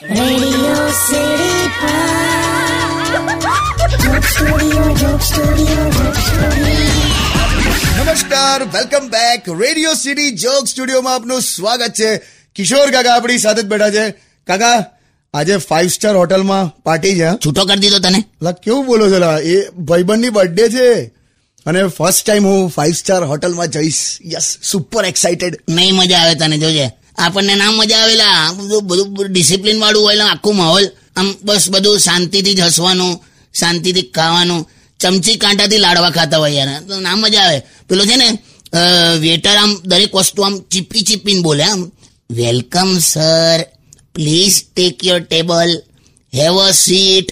Joke Studio. નમસ્કાર welcome back Radio City joke સ્ટુડિયોમાં આપનું સ્વાગત છે. કિશોર કાકા આપણી સાથે જ બેઠા છે. કાકા આજે ફાઇવ સ્ટાર હોટલમાં પાર્ટી છે? છૂટો કરી દીધો તને? લા કેવું બોલો છો લા? એ ભાઈબંધની બર્થડે છે. અને ફર્સ્ટ ટાઈમ હું ફાઇવ સ્ટાર હોટલમાં જઈશ. યસ સુપર એક્સાઇટેડ નહીં મજા આવે તને જોજે. આપણને ના મજા આવેલા. બધું ડિસિપ્લિન વાળું હોય આખું માહોલ આમ બસ બધું શાંતિથી જ હસવાનું શાંતિથી ખાવાનું ચમચી કાંટાથી લાડવા ખાતા હોય યાર. તો ના મજા આવે. પેલો છે ને વેટર આમ દરેક વસ્તુ આમ ચીપી ચીપીને બોલે આમ welcome sir. Please take your table. Have a seat.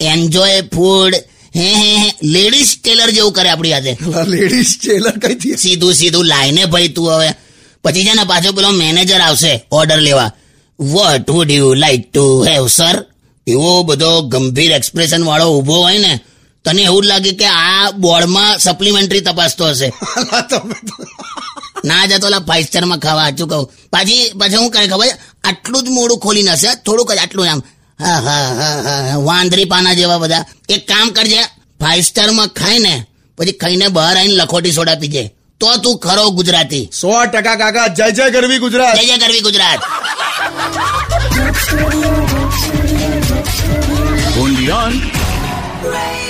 Enjoy food. હે હે હે. લેડીઝ ટેલર જેવું કરે આપણી હાથે. લેડીઝ ટેલર કઈ સીધું સીધું લાઈને ભાઈ તું હવે. પછી છે ને પાછો પેલો મેનેજર આવશે ઓર્ડર લેવા. What would you like to have sir એવો બધો ગંભીર એક્સપ્રેશન વાળો ઊભો હોય ને તને એવું લાગે કે આ બોર્ડમાં સપ્લિમેન્ટરી તપાસતો હશે. ના જતો ઓલા ફાઈવ સ્ટારમાં ખાવા સાચું કહું? પાછી પછી હું કરે ખબર? આટલું જ મોડું ખોલી હશે થોડુંક જ આટલું આમ. હા હા હા હા વાંદરી પાના જેવા બધા. એક કામ કરજે ફાઈવ સ્ટારમાં ખાય ને પછી ખાઈને બહાર આવીને લખોટી સોડા પીજે તો તું ખરો ગુજરાતી. સો ટકા કાકા જય જય કરવી ગુજરાત. જય જય કરવી ગુજરાત. Radio